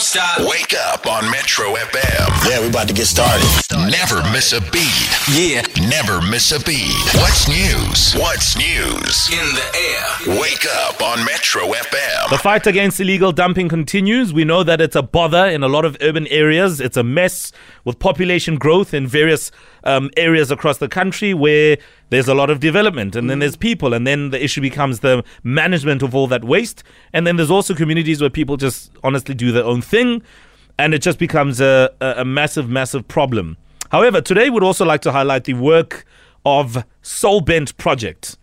Don't stop. Wake up on Metro FM. Yeah, we're about to get started. Never miss a beat. Yeah. Never miss a beat. What's news? What's news? In the air. Wake up on Metro FM. The fight against illegal dumping continues. We know that it's a bother in a lot of urban areas. It's a mess with population growth in various um, areas across the country where there's a lot of development and then there's people and then the issue becomes the management of all that waste. And then there's also communities where people just honestly do their own thing and it just becomes a, a, a massive, massive problem. However, today we'd also like to highlight the work of Soul Bent Project.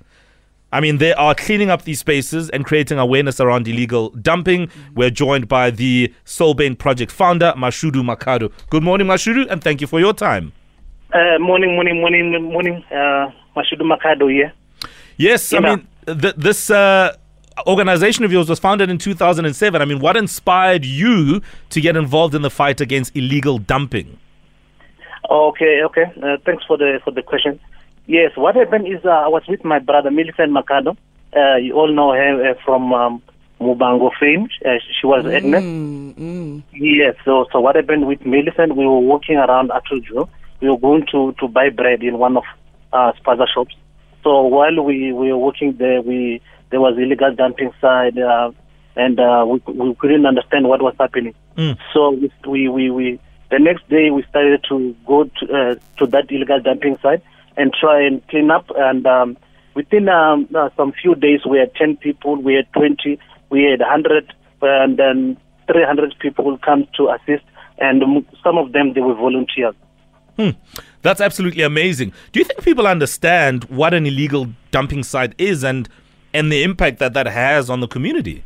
I mean, they are cleaning up these spaces and creating awareness around illegal dumping. We're joined by the Soulbane Project founder, Mashudu Makhado. Good morning, Mashudu, and thank you for your time. Uh, morning, morning, morning, morning. Uh, Mashudu Makhado here. Yes, I Yeah. mean, th- this uh, organization of yours was founded in 2007. I mean, what inspired you to get involved in the fight against illegal dumping? Okay, okay. Uh, thanks for the for the question. Yes, what happened is uh, I was with my brother Millicent Makhado. Uh, you all know her uh, from um, Muvhango fame. Uh, she was Agnes. Yes. So so what happened with Millicent? We were walking around Atujo. We were going to to buy bread in one of uh, spaza shops. So while we, we were working there, we there was illegal dumping side, uh, and uh, we we couldn't understand what was happening. So we, we we we the next day we started to go to uh, to that illegal dumping site and try and clean up. And um, within um, uh, some few days, we had ten people, we had twenty, we had hundred, and then three hundred people will come to assist. And some of them they were volunteers. That's absolutely amazing. Do you think people understand what an illegal dumping site is and and the impact that that has on the community?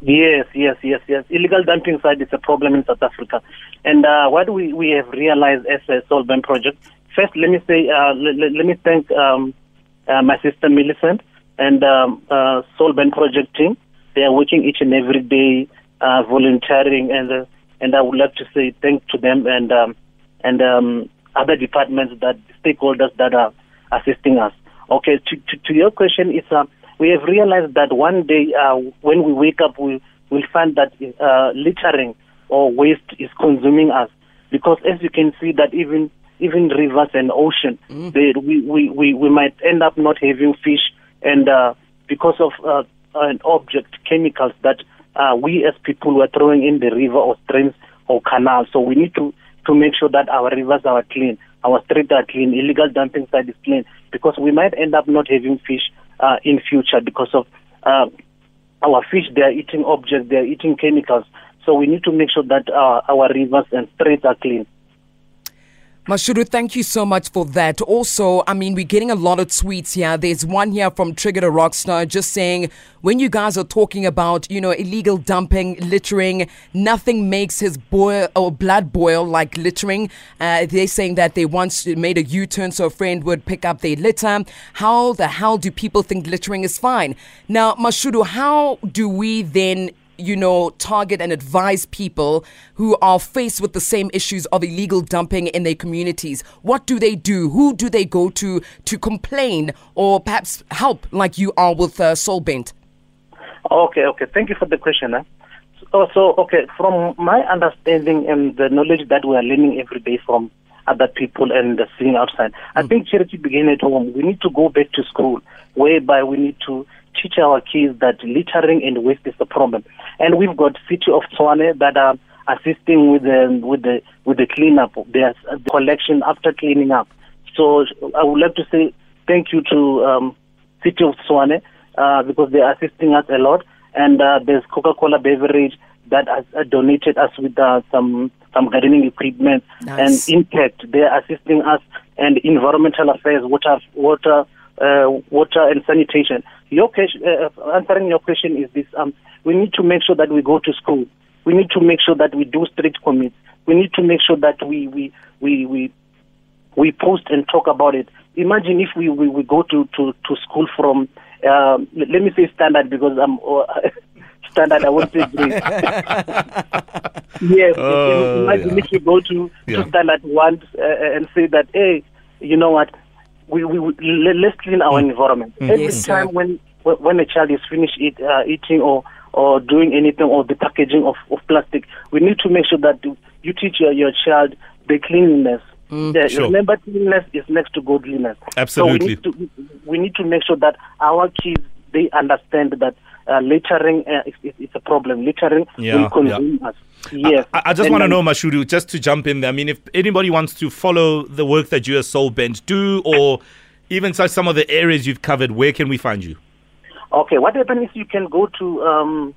Yes, yes, yes, yes. Illegal dumping site is a problem in South Africa. And uh, what we, we have realized as a Solvent project, first let me say, uh, let, let me thank um, uh, my sister Millicent and um, uh, project team. They are working each and every day, uh, volunteering, and uh, and I would like to say thank to them and um, and um, other departments that stakeholders that are assisting us. Okay, to, to, to your question, is uh, we have realized that one day uh, when we wake up, we will find that uh, littering or waste is consuming us. Because as you can see that even even rivers and ocean, they, we, we, we, we might end up not having fish. And uh, because of uh, an object chemicals that uh, we as people were throwing in the river or streams or canals. So we need to to make sure that our rivers are clean, our streets are clean, illegal dumping site is clean, because we might end up not having fish uh, in future because of uh, our fish. They are eating objects, they are eating chemicals. So we need to make sure that uh, our rivers and streets are clean. Mashudu, thank you so much for that. Also, I mean, we're getting a lot of tweets here. There's one here from Trigger the Rockstar just saying, when you guys are talking about, you know, illegal dumping, littering, nothing makes his boil or blood boil like littering. Uh, they're saying that they once made a U-turn so a friend would pick up their litter. How the hell do people think littering is fine? Now, Mashudu, how do we then you know, target and advise people who are faced with the same issues of illegal dumping in their communities? What do they do? Who do they go to to complain or perhaps help, like you are with uh, Soulbent? Okay, okay. Thank you for the question. Huh? So, so, okay, from my understanding and the knowledge that we are learning every day from other people and the seeing outside, I think charity begin at home. We need to go back to school, whereby we need to teach our kids that littering and waste is the problem. And we've got city of Tshwane that are assisting with the with the with the cleanup, the, the collection after cleaning up. So I would like to say thank you to um, City of Tshwane uh, because they are assisting us a lot. And uh, there's Coca-Cola beverage that has uh, donated us with uh, some some gardening equipment Nice. and Impact. They are assisting us and environmental affairs, water, water, uh, water and sanitation. Your question, uh, answering your question is this: um, we need to make sure that we go to school. We need to make sure that we do street commits. We need to make sure that we we we we we post and talk about it. Imagine if we, we, we go to, to, to school from, um, let me say standard because I'm uh, standard, I won't say grade. yes, Oh, imagine yeah. if you go to, Yeah. to standard one uh, and say that, hey, you know what, we, we, we let, let's clean our mm. environment. Mm. Every Yes, sir. time when when a child is finished eat, uh, eating or or doing anything or the packaging of, of plastic. We need to make sure that you teach your, your child the cleanliness. Mm. Yeah, Sure. Remember, cleanliness is next to godliness. Absolutely. So we need to we need to make sure that our kids they understand that uh, littering uh, is, a problem. Littering Yeah, will consume us. Yes. I, I just And want to know, Mashudu, just to jump in there. I mean, if anybody wants to follow the work that you as Soul Bent do, or even such some of the areas you've covered, where can we find you? Okay, what happens is you can go to um,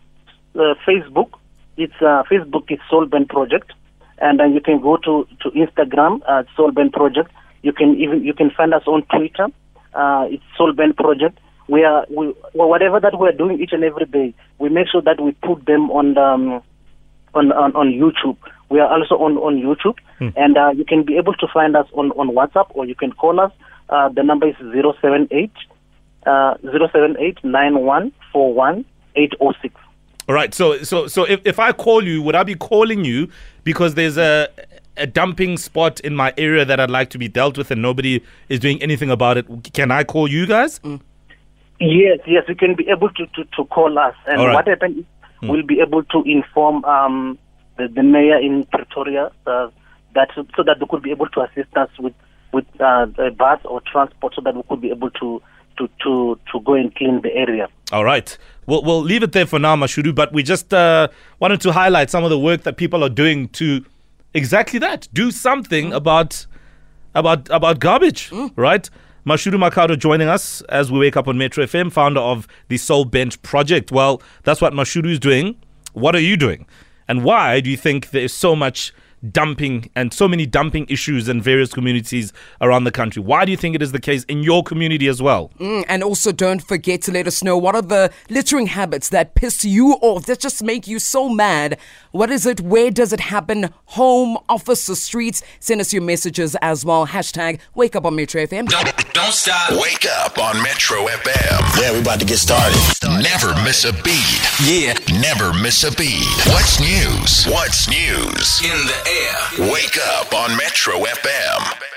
uh, Facebook. It's uh, Facebook is Soul Bend Project, and then you can go to to Instagram uh, Soul Bend Project. You can even you can find us on Twitter. Uh, it's Soul Bend Project. We are we whatever that we're doing each and every day. We make sure that we put them on the, um, on, on on YouTube. We are also on on YouTube, and uh, you can be able to find us on on WhatsApp or you can call us. Uh, the number is zero seven eight uh, 078-9141-806. All right. So, so, so if, if I call you, would I be calling you because there's a a dumping spot in my area that I'd like to be dealt with, and nobody is doing anything about it? Can I call you guys? Yes, yes, you can be able to, to, to call us. And All right. what happens is we'll be able to inform um, the, the mayor in Pretoria uh, that so that they could be able to assist us with with uh, a bus or transport so that we could be able to to, to, to go and clean the area. All right. We'll, we'll leave it there for now, Mashudu, but we just uh, wanted to highlight some of the work that people are doing to exactly that. Do something about about about garbage, right? Mashudu Makhado joining us as we wake up on Metro FM, founder of the Soul Bench Project. Well, that's what Mashudu is doing. What are you doing? And why do you think there is so much dumping and so many dumping issues in various communities around the country? Why do you think it is the case in your community as well? Mm, and also, don't forget to let us know what are the littering habits that piss you off, that just make you so mad. What is it? Where does it happen? Home, office, or streets? Send us your messages as well. Hashtag wake up on Metro FM. Don't, don't stop. Wake up on Metro FM. Yeah, we're about to get started. Never miss a beat. Yeah. Never miss a beat. What's news? What's news? In the air. Wake up on Metro FM.